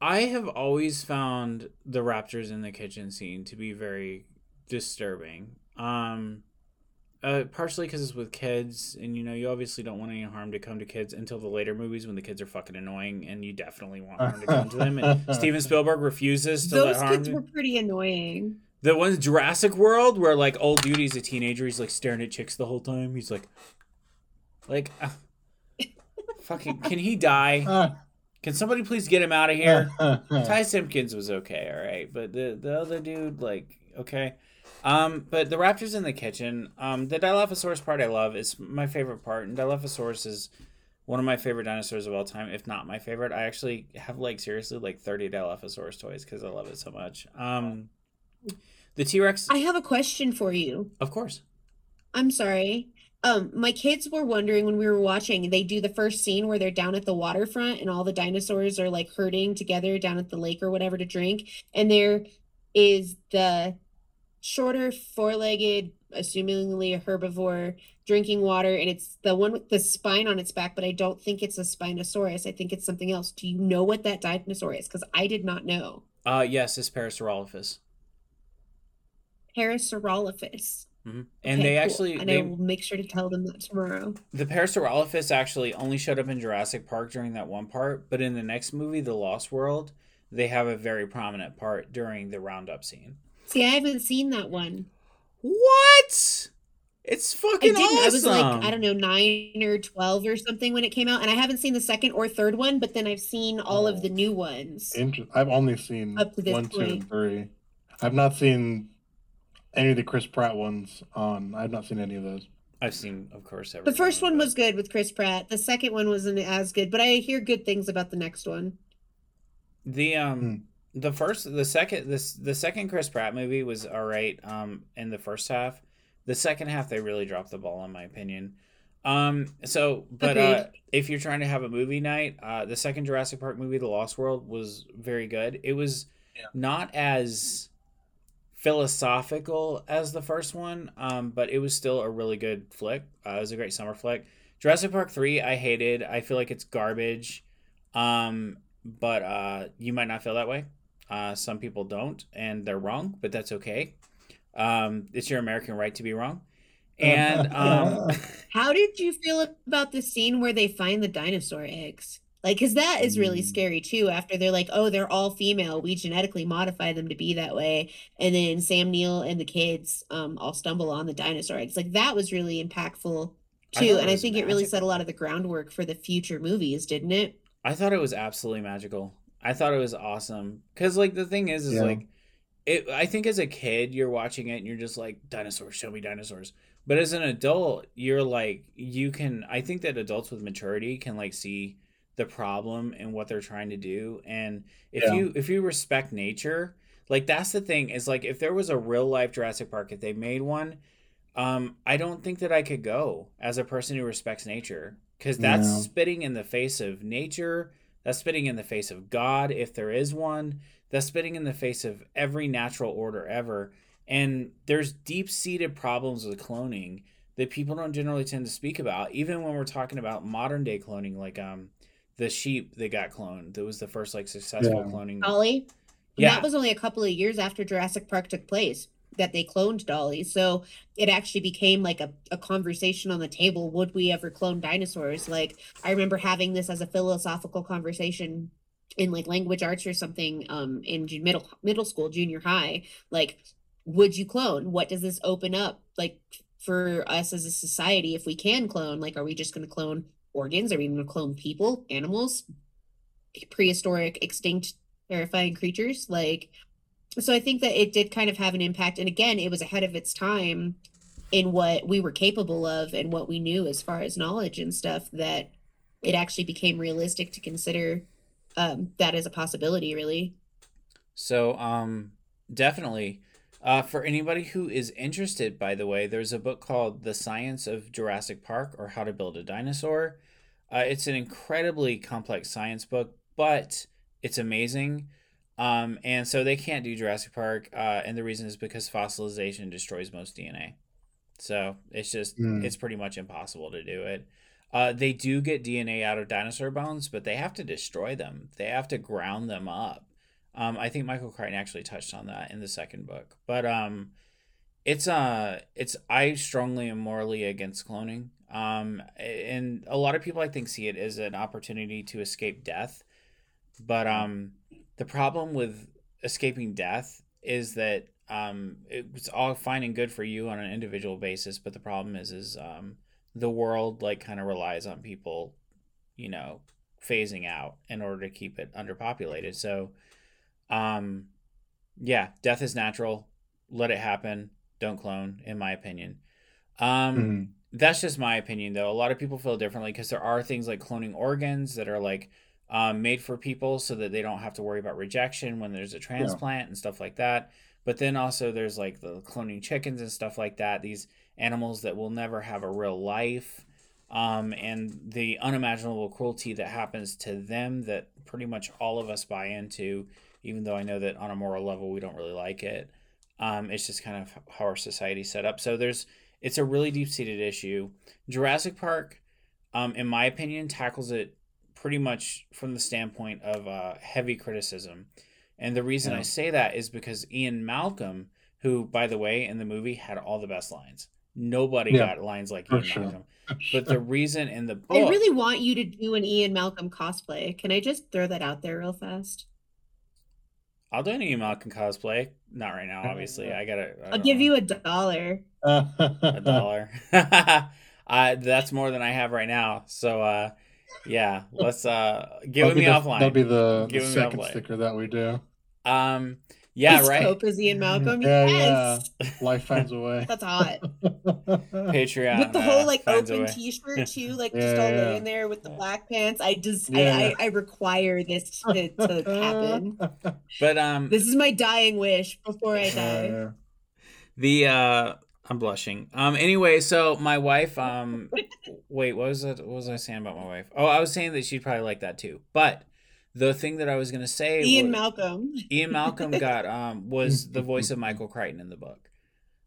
I have always found the raptors in the kitchen scene to be very disturbing. Um, uh, partially because it's with kids, and you know, you obviously don't want any harm to come to kids until the later movies when the kids are fucking annoying, and you definitely want harm to come to them. And (laughs) Steven Spielberg refuses to Those let harm. Those kids were pretty annoying. The ones Jurassic World, where like old dude, he's a teenager, he's like staring at chicks the whole time. He's like, like, uh, (laughs) fucking, can he die? (laughs) Can somebody please get him out of here? Ty Simpkins was okay, all right, but the the other dude, like, okay. Um, but the Raptors in the kitchen, um, the Dilophosaurus part I love is my favorite part, and Dilophosaurus is one of my favorite dinosaurs of all time, if not my favorite. I actually have like seriously like thirty Dilophosaurus toys because I love it so much. Um, the T Rex, I have a question for you. of course. I'm sorry. Um, my kids were wondering when we were watching, they do the first scene where they're down at the waterfront and all the dinosaurs are like herding together down at the lake or whatever to drink. And there is the shorter, four-legged, assumingly a herbivore, drinking water, and it's the one with the spine on its back, but I don't think it's a Spinosaurus. I think it's something else. Do you know what that dinosaur is? Because I did not know. Uh, yes, it's Parasaurolophus. Parasaurolophus. hmm And Okay, they cool. actually and they I will make sure to tell them that tomorrow. The Parasaurolophus actually only showed up in Jurassic Park during that one part, but in the next movie, The Lost World, they have a very prominent part during the roundup scene. See, I haven't seen that one. What? It's I fucking didn't. I was like. I don't know, nine or twelve or something when it came out, and I haven't seen the second or third one, but then I've seen all Oh. of the new ones. Inter- I've only seen Up to this one, two, and three. I've not seen any of the Chris Pratt ones on. I've not seen any of those. I've seen, of course, every The first one was good with Chris Pratt. The second one wasn't as good, but I hear good things about the next one. the um Hmm. The first the second this the second Chris Pratt movie was all right um in the first half. The second half they really dropped the ball in my opinion. Um so but uh if you're trying to have a movie night, uh the second Jurassic Park movie The Lost World was very good. It was Yeah. not as philosophical as the first one, um but it was still a really good flick. Uh, it was a great summer flick. Jurassic Park 3 I hated. I feel like it's garbage. Um but uh, you might not feel that way. Uh, some people don't, and they're wrong, but that's okay. Um, it's your American right to be wrong. And (laughs) um, How did you feel about the scene where they find the dinosaur eggs? Like, because that is really Mm. scary too. After they're like, oh, they're all female, we genetically modify them to be that way, and then Sam Neill and the kids um all stumble on the dinosaur eggs. Like that was really impactful too, thought it and I was think it really set a lot of the groundwork for the future movies, didn't it? I thought it was absolutely magical. I thought it was awesome because like the thing is is Yeah. like it. I think as a kid you're watching it and you're just like dinosaurs, show me dinosaurs. But as an adult, you're like you can. I think that adults with maturity can like see the problem and what they're trying to do. And if Yeah. you if you respect nature, like that's the thing is like if there was a real life Jurassic Park, if they made one, um, I don't think that I could go as a person who respects nature because that's No. spitting in the face of nature. That's spitting in the face of God, if there is one. That's spitting in the face of every natural order ever. And there's deep seated problems with cloning that people don't generally tend to speak about, even when we're talking about modern day cloning, like um the sheep that got cloned. That was the first like successful Yeah. cloning. Dolly. And Yeah. That was only a couple of years after Jurassic Park took place that they cloned Dolly. So it actually became like a, a conversation on the table. Would we ever clone dinosaurs? Like I remember having this as a philosophical conversation in like language arts or something um in middle middle school, junior high. Like, would you clone? What does this open up like for us as a society if we can clone? Like, are we just gonna clone organs? Are we gonna clone people, animals? prehistoric extinct terrifying creatures like so i think that it did kind of have an impact and again it was ahead of its time in what we were capable of and what we knew as far as knowledge and stuff that it actually became realistic to consider um, that as a possibility really So, um, definitely. Uh, for anybody who is interested, by the way, there's a book called The Science of Jurassic Park or How to Build a Dinosaur. Uh, it's an incredibly complex science book, but it's amazing. Um, and so they can't do Jurassic Park, uh, and the reason is because fossilization destroys most DNA. So it's just Hmm. it's pretty much impossible to do it. Uh, they do get DNA out of dinosaur bones, but they have to destroy them. They have to ground them up. Um, I think Michael Crichton actually touched on that in the second book. But um, it's uh, it's I strongly am morally against cloning. Um, and a lot of people I think see it as an opportunity to escape death. But um, the problem with escaping death is that um, it's all fine and good for you on an individual basis, but the problem is is um, the world like kind of relies on people, you know, phasing out in order to keep it underpopulated. So, um, yeah, death is natural. Let it happen. Don't clone, in my opinion. Um, Mhm. that's just my opinion, though. A lot of people feel differently because there are things like cloning organs that are like um, made for people so that they don't have to worry about rejection when there's a transplant and stuff like that. But then also there's like the cloning chickens and stuff like that. These animals that will never have a real life. Um, and the unimaginable cruelty that happens to them that pretty much all of us buy into, even though I know that on a moral level we don't really like it. Um, it's just kind of how our society's set up. So there's it's a really deep seated issue. Jurassic Park, um, in my opinion, tackles it pretty much from the standpoint of uh, heavy criticism. And the reason I say that is because Ian Malcolm, who, by the way, in the movie had all the best lines. Nobody Yeah, got lines like for Ian sure. Malcolm. But the reason in the book, i really want you to do an ian malcolm cosplay can i just throw that out there real fast I'll do an Ian Malcolm cosplay. Not right now, obviously. I gotta. I i'll give know. you a dollar a dollar. (laughs) uh, that's more than I have right now. So uh, yeah, let's uh, give That'll me be the, offline. That'll be the, the second sticker that we do. Um, yeah, His right. Cope is Ian Malcolm. Yeah, yes. Life finds a way. (laughs) That's hot. (laughs) Patreon with the uh, whole like finds open t-shirt too, (laughs) like Yeah, just all yeah. laying there with the black pants. I just Yeah. I, I I require this to, to happen. But um, This is my dying wish before I die. Uh, the uh, I'm blushing. Um, anyway, so my wife. Um, wait, what was it? What was I saying about my wife? Oh, I was saying that she'd probably like that too. But the thing that I was gonna say, Ian was- Malcolm. Ian Malcolm got um was the voice of Michael Crichton in the book.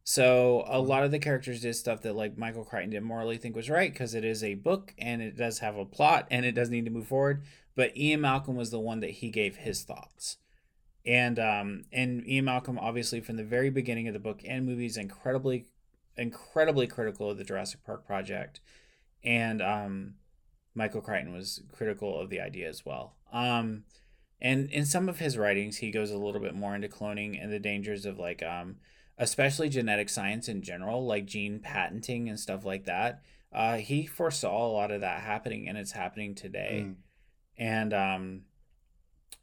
So a lot of the characters did stuff that like Michael Crichton didn't morally think was right because it is a book and it does have a plot and it does need to move forward. But Ian Malcolm was the one that he gave his thoughts. And um and Ian Malcolm obviously from the very beginning of the book and movie is incredibly incredibly critical of the Jurassic Park project. And um Michael Crichton was critical of the idea as well. Um, and in some of his writings, he goes a little bit more into cloning and the dangers of like, um, especially genetic science in general, like gene patenting and stuff like that. Uh, he foresaw a lot of that happening, and it's happening today. Mm. And um,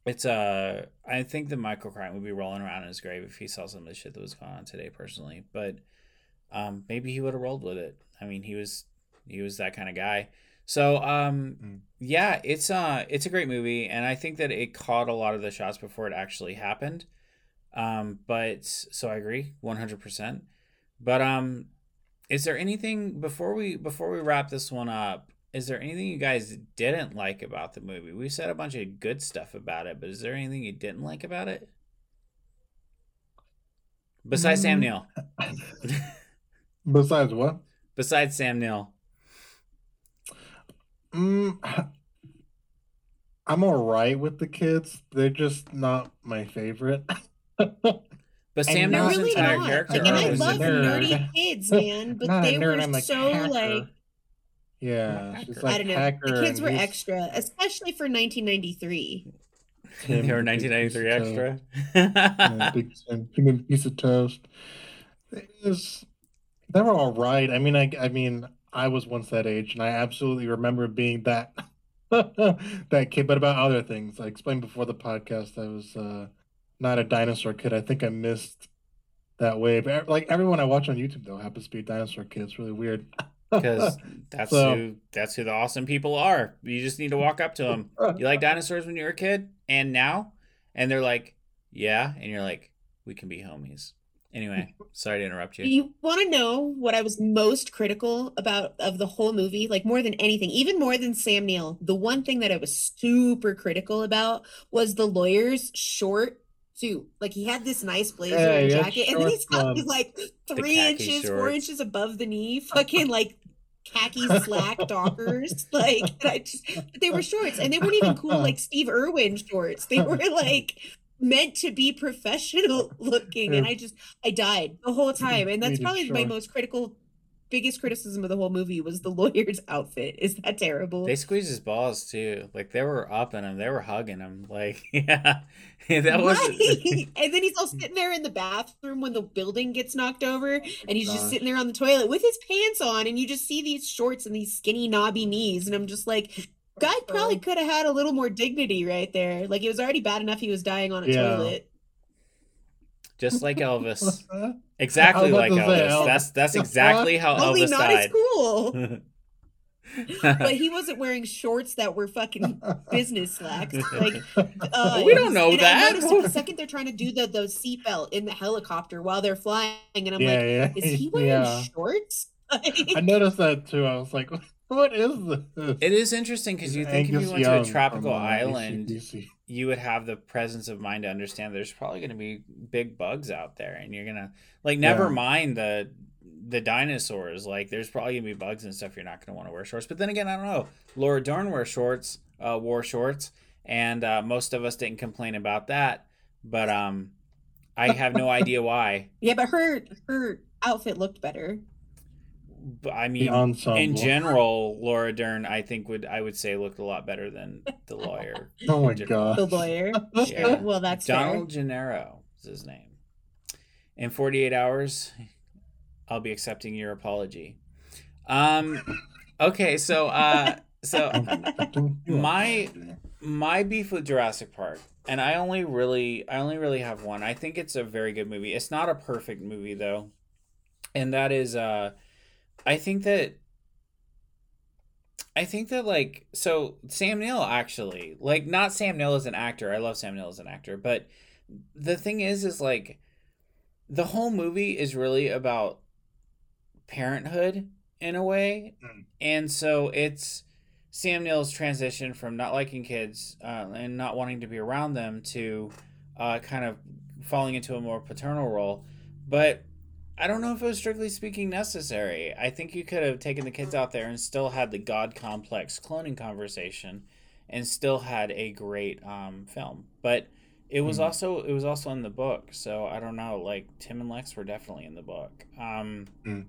it's uh, I think that Michael Crichton would be rolling around in his grave if he saw some of the shit that was going on today, personally. But um, maybe he would have rolled with it. I mean, he was he was that kind of guy. So um, Mm. yeah, it's uh, it's a great movie, and I think that it caught a lot of the shots before it actually happened. Um, but so I agree, one hundred percent. But um, is there anything before we before we wrap this one up? Is there anything you guys didn't like about the movie? We said a bunch of good stuff about it, but is there anything you didn't like about it? Besides Sam Mm. Neill. (laughs) Besides what? Besides Sam Neill. Mm, (sighs) I'm all right with the kids. They're just not my favorite. (laughs) But Sam not- Neill's They're really entire not. character Like, and I was love nerd. nerdy kids, man, (laughs) but Not they nerd, were I'm so hacker. like yeah, she's I like I don't know. hacker. The kids were he's extra, especially for 1993. Tim, they were 1993 piece of toast. extra. Yeah, big Tim, big piece of toast. It was, they were all right. I mean, I, I mean, I was once that age, and I absolutely remember being that (laughs) that kid. But about other things, I explained before the podcast, I was uh, not a dinosaur kid. I think I missed that wave. Like everyone I watch on YouTube, though, happens to be a dinosaur kid. It's really weird. Because (laughs) that's So- who that's who the awesome people are. You just need to walk up to them. You like dinosaurs when you were a kid, and now, and they're like, yeah, and you're like, we can be homies. Anyway, sorry to interrupt you. You want to know what I was most critical about of the whole movie? Like more than anything, even more than Sam Neill, the one thing that I was super critical about was the lawyer's short suit. Like he had this nice blazer Yeah, and he had jacket, and then he's shorts got these like three khaki inches, four inches above the knee, (laughs) fucking like khaki slack dockers. (laughs) Like and I just but they were shorts, and they weren't even cool like Steve Irwin shorts. They were like meant to be professional looking, and I just I died the whole time, and that's probably my most critical, biggest criticism of the whole movie was the (laughs) lawyer's outfit. Is that terrible? They squeezed his balls too. Like they were up in him. They were hugging him. (laughs) Like (laughs) yeah, that was. Right. and then he's all sitting there in the bathroom when the building gets knocked over, oh and he's just sitting there on the toilet with his pants on, and you just see these shorts and these skinny knobby knees, and I'm just like, guy probably could have had a little more dignity right there. Like it was already bad enough he was dying on a Yeah. toilet. Just like Elvis. (laughs) Exactly like about to say Elvis. Elvis. That's that's exactly how Only Elvis not as died. cool. (laughs) but he wasn't wearing shorts that were fucking business slacks. Like uh, We don't know and that. I noticed the (laughs) second they're trying to do the the seatbelt in the helicopter while they're flying, and I'm yeah, like, yeah, is he wearing yeah. shorts? I noticed that too. I was like, what is this? It is interesting because you think if you went to a tropical island, AC/DC. You would have the presence of mind to understand there's probably going to be big bugs out there, and you're gonna like never Yeah. mind the the dinosaurs. Like there's probably gonna be bugs and stuff. You're not gonna want to wear shorts. But then again, I don't know. Laura Dern wear shorts, uh, wore shorts, and uh, most of us didn't complain about that. But um, I have no (laughs) idea why. Yeah, but her her outfit looked better. But I mean, in general, Laura Dern, I think would I would say looked a lot better than the (laughs) lawyer. Oh my Gen- god. The lawyer. (laughs) Yeah. Well, that's Donald Gennaro is his name. In 48 hours, I'll be accepting your apology. Um, okay, so uh, so My- my beef with Jurassic Park, and I only really, I only really have one. I think it's a very good movie. It's not a perfect movie though, and that is, uh, I think that, I think that like, so Sam Neill actually, like, not Sam Neill as an actor. I love Sam Neill as an actor, but the thing is, is like, the whole movie is really about parenthood in a way, Mm. and so it's Sam Neill's transition from not liking kids uh, and not wanting to be around them to uh, kind of falling into a more paternal role. But I don't know if it was strictly speaking necessary. I think you could have taken the kids out there and still had the God complex cloning conversation and still had a great um, film. But it was Mhm. also it was also in the book, so I don't know. Like Tim and Lex were definitely in the book. Um, Mm.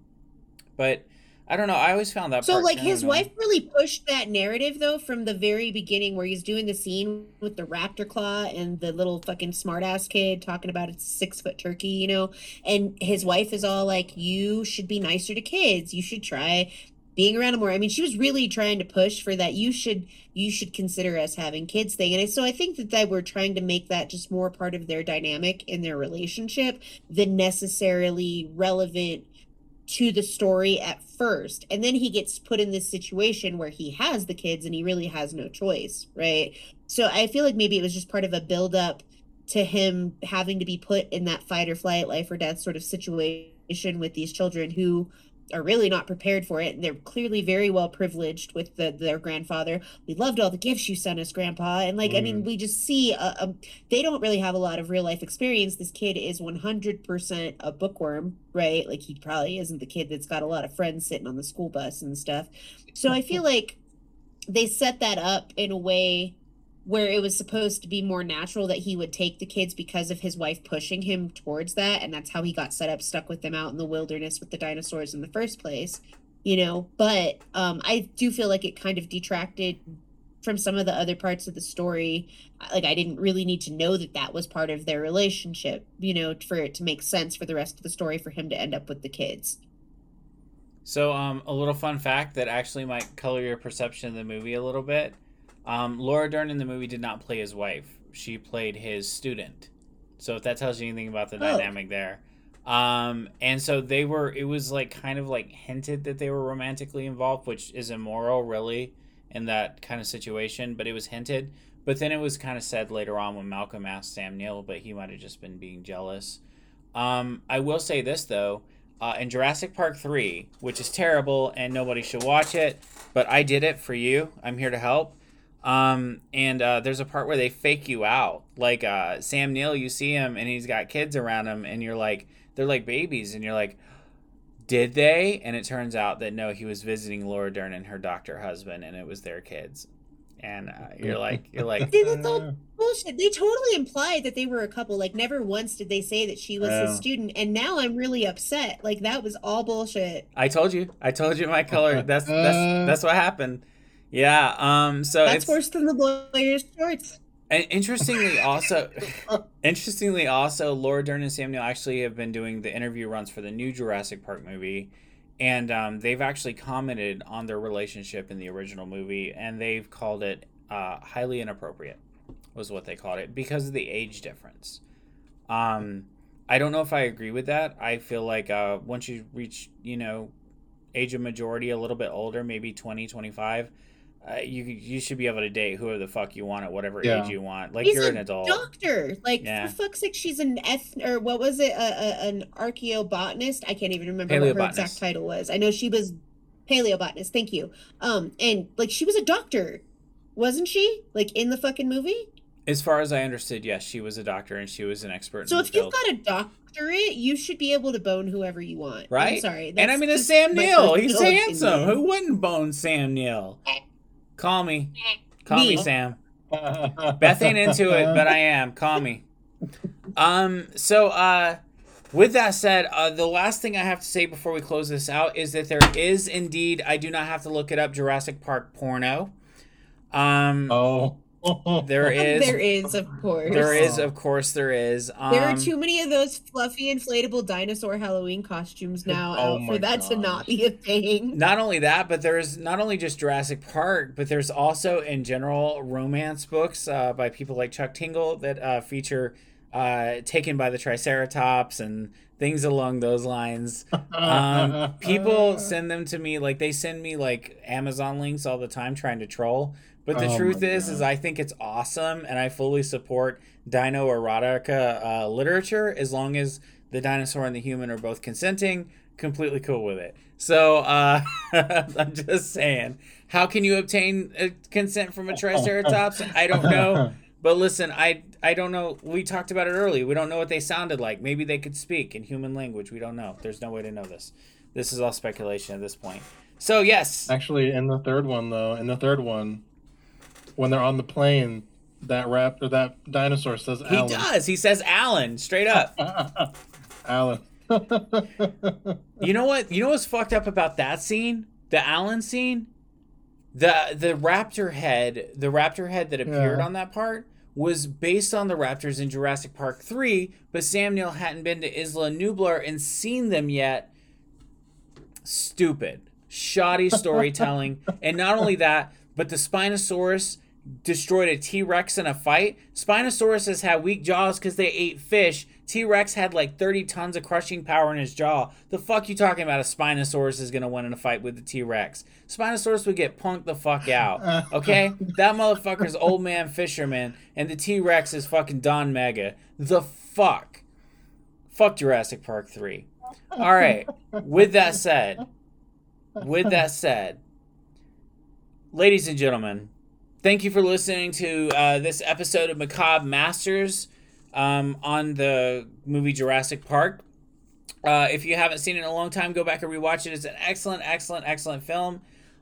But I don't know. I always found that. So part like his wife really pushed that narrative though from the very beginning where he's doing the scene with the raptor claw and the little fucking smartass kid talking about it's a six foot turkey, you know, and his wife is all like, You should be nicer to kids. You should try being around them more. I mean, she was really trying to push for that. You should you should consider us having kids thing. And so I think that they were trying to make that just more part of their dynamic in their relationship than necessarily relevant to the story at first. And then he gets put in this situation where he has the kids and he really has no choice right? So i feel like maybe it was just part of a build up to him having to be put in that fight or flight life or death sort of situation with these children who are really not prepared for it. And they're clearly very well privileged with the, their grandfather. We loved all the gifts you sent us grandpa. And like i mean Mm. we just see a, a, they don't really have a lot of real life experience. This kid is 100% a bookworm right? Like he probably isn't the kid that's got a lot of friends sitting on the school bus and stuff. So i feel (laughs) like they set that up in a way where it was supposed to be more natural that he would take the kids because of his wife pushing him towards that and that's how he got set up stuck with them out in the wilderness with the dinosaurs in the first place you know? But um i do feel like it kind of detracted from some of the other parts of the story. Like i didn't really need to know that that was part of their relationship you know for it to make sense for the rest of the story for him to end up with the kids. So, um, a little fun fact that actually might color your perception of the movie a little bit. Um, Laura Dern in the movie did not play his wife; she played his student. So, if that tells you anything about the Oh. dynamic there, um, and so they were. It was like kind of like hinted that they were romantically involved, which is immoral, really, in that kind of situation. But it was hinted. But then it was kind of said later on when Malcolm asked Sam Neill, but he might have just been being jealous. Um, I will say this though uh, in Jurassic Park 3, which is terrible and nobody should watch it, but I did it for you. I'm here to help. Um, and uh, there's a part where they fake you out. Like uh, Sam Neill, you see him and he's got kids around him, and you're like, they're like babies, and you're like, did they? And it turns out that no, he was visiting Laura Dern and her doctor husband, and it was their kids. And uh, you're (laughs) like, you're like, See, that's all bullshit. They totally implied that they were a couple. Like, never once did they say that she was Yeah. his student. And now I'm really upset. Like, that was all bullshit. I told you, I told you my color. That's that's that's what happened. Yeah. Um. So That's it's worse than the lawyer's shorts. And interestingly, also, (laughs) interestingly, also, Laura Dern and Sam Neill actually have been doing the interview runs for the new Jurassic Park movie, and um, they've actually commented on their relationship in the original movie, and they've called it uh, highly inappropriate, was what they called it because of the age difference. Um, I don't know if I agree with that. I feel like uh, once you reach, you know, age of majority, a little bit older, maybe 20, 25, uh, you you should be able to date whoever the fuck you want at whatever Yeah. age you want. Like He's you're a an adult. doctor. Like, Yeah. for fuck's sake, she's an eth or what was it? A, a, an archaeobotanist. I can't even remember what her exact title was. I know she was paleobotanist. Thank you. Um, and like she was a doctor, wasn't she? Like in the fucking movie. As far as I understood, yes, she was a doctor and she was an expert. So in the if you've field. got a doctorate, you should be able to bone whoever you want. I'm Right? sorry. and I mean, it's Sam my Neill. He's handsome. Who wouldn't bone Sam Neill? Call me. Call me, Me. Sam. (laughs) Beth ain't into it, but I am. Call me. Um. So, uh, with that said, uh, the last thing I have to say before we close this out is that there is indeed. I do not have to look it up. Jurassic Park porno. Um. Oh. (laughs) There is. There is, of course. There is, of course, there is. Um, There are too many of those fluffy inflatable dinosaur Halloween costumes now Oh out for that to not be a thing. Not only that, but there's not only just Jurassic Park, but there's also in general romance books uh, by people like Chuck Tingle that uh, feature uh, Taken by the Triceratops and things along those lines. Um, (laughs) people send them to me like they send me like Amazon links all the time trying to troll. But the Oh truth is, God. is I think it's awesome, and I fully support dino erotica uh, literature as long as the dinosaur and the human are both consenting. Completely cool with it. So uh, (laughs) I'm just saying, how can you obtain consent from a triceratops? I don't know. (laughs) But listen, I I don't know. We talked about it earlier. We don't know what they sounded like. Maybe they could speak in human language. We don't know. There's no way to know this. This is all speculation at this point. So yes, Actually, in the third one, though, in the third one, when they're on the plane, that raptor, that dinosaur says he does. He says Alan straight up. (laughs) Alan. (laughs) You know what? You know what's fucked up about that scene? The Alan scene? The the raptor head, the raptor head that appeared Yeah. on that part was based on the raptors in Jurassic Park 3, but Sam Neill hadn't been to Isla Nublar and seen them yet. Stupid. Shoddy (laughs) storytelling. and not only that, but the Spinosaurus destroyed a T Rex in a fight. Spinosaurus has had weak jaws because they ate fish. T Rex had like 30 tons of crushing power in his jaw. The fuck you talking about? A Spinosaurus is gonna win in a fight with the T Rex. Spinosaurus would get punked the fuck out. (laughs) Okay? that motherfucker's old man fisherman, and the T Rex is fucking Don Mega. The fuck? Fuck Jurassic Park 3. Alright, with that said, with that said, ladies and gentlemen, thank you for listening to uh, this episode of Macabre Masters um, on the movie Jurassic Park. Uh, if you haven't seen it in a long time, go back and rewatch it. It's an excellent, excellent, excellent film.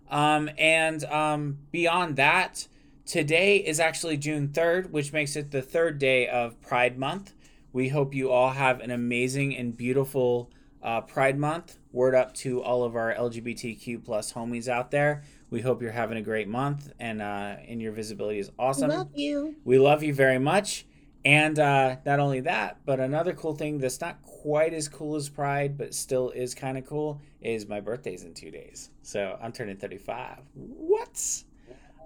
Um, and um, beyond that, today is actually June 3rd, which makes it the third day of Pride Month. We hope you all have an amazing and beautiful uh, Pride Month. Word up to all of our LGBTQ plus homies out there. We hope you're having a great month and uh, and your visibility is awesome. Love you. We love you very much. And uh, not only that, but another cool thing that's not quite as cool as Pride, but still is kind of cool, is my birthday's in two days. So I'm turning 35. What?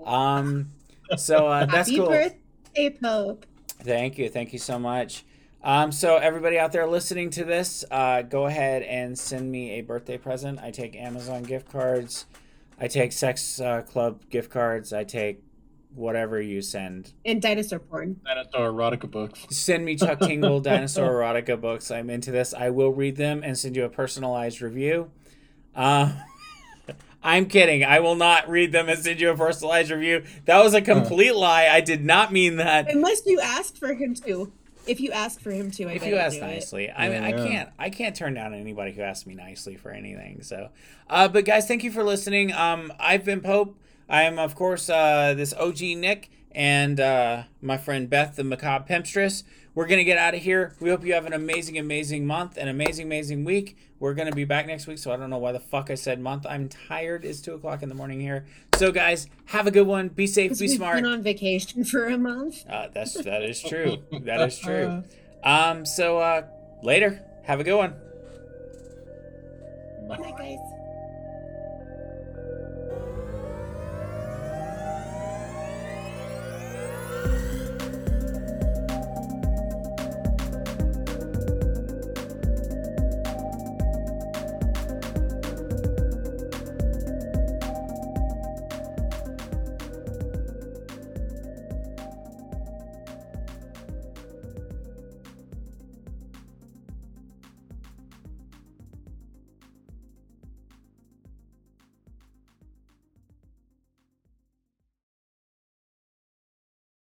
Um, so uh, that's Happy cool. birthday, Pope. Thank you. Thank you so much. Um, so everybody out there listening to this, uh, go ahead and send me a birthday present. I take Amazon gift cards. I take Sex uh, Club gift cards. I take whatever you send. And dinosaur porn. Dinosaur erotica books. Send me Chuck Tingle (laughs) Dinosaur Erotica books. I'm into this. I will read them and send you a personalized review. Uh, (laughs) I'm kidding. I will not read them and send you a personalized review. That was a complete lie. I did not mean that. Unless you ask for him to. If you ask for him to, I if you ask do it. nicely. I mean i can't i can't turn down anybody who asks me nicely for anything so. Uh but guys thank you for listening. Um i've been pope. I am of course uh this og nick and uh my friend beth the macabre pimpstress we're gonna get out of here. We hope you have an amazing amazing month an amazing amazing week. We're gonna be back next week so i don't know why the fuck i said month. I'm tired. It's two o'clock in the morning here. So guys have a good one. Be safe. be we've smart. been on vacation for a month. uh, that's that is true. That is (laughs) true. Um so uh later. Have a good one. Bye, guys.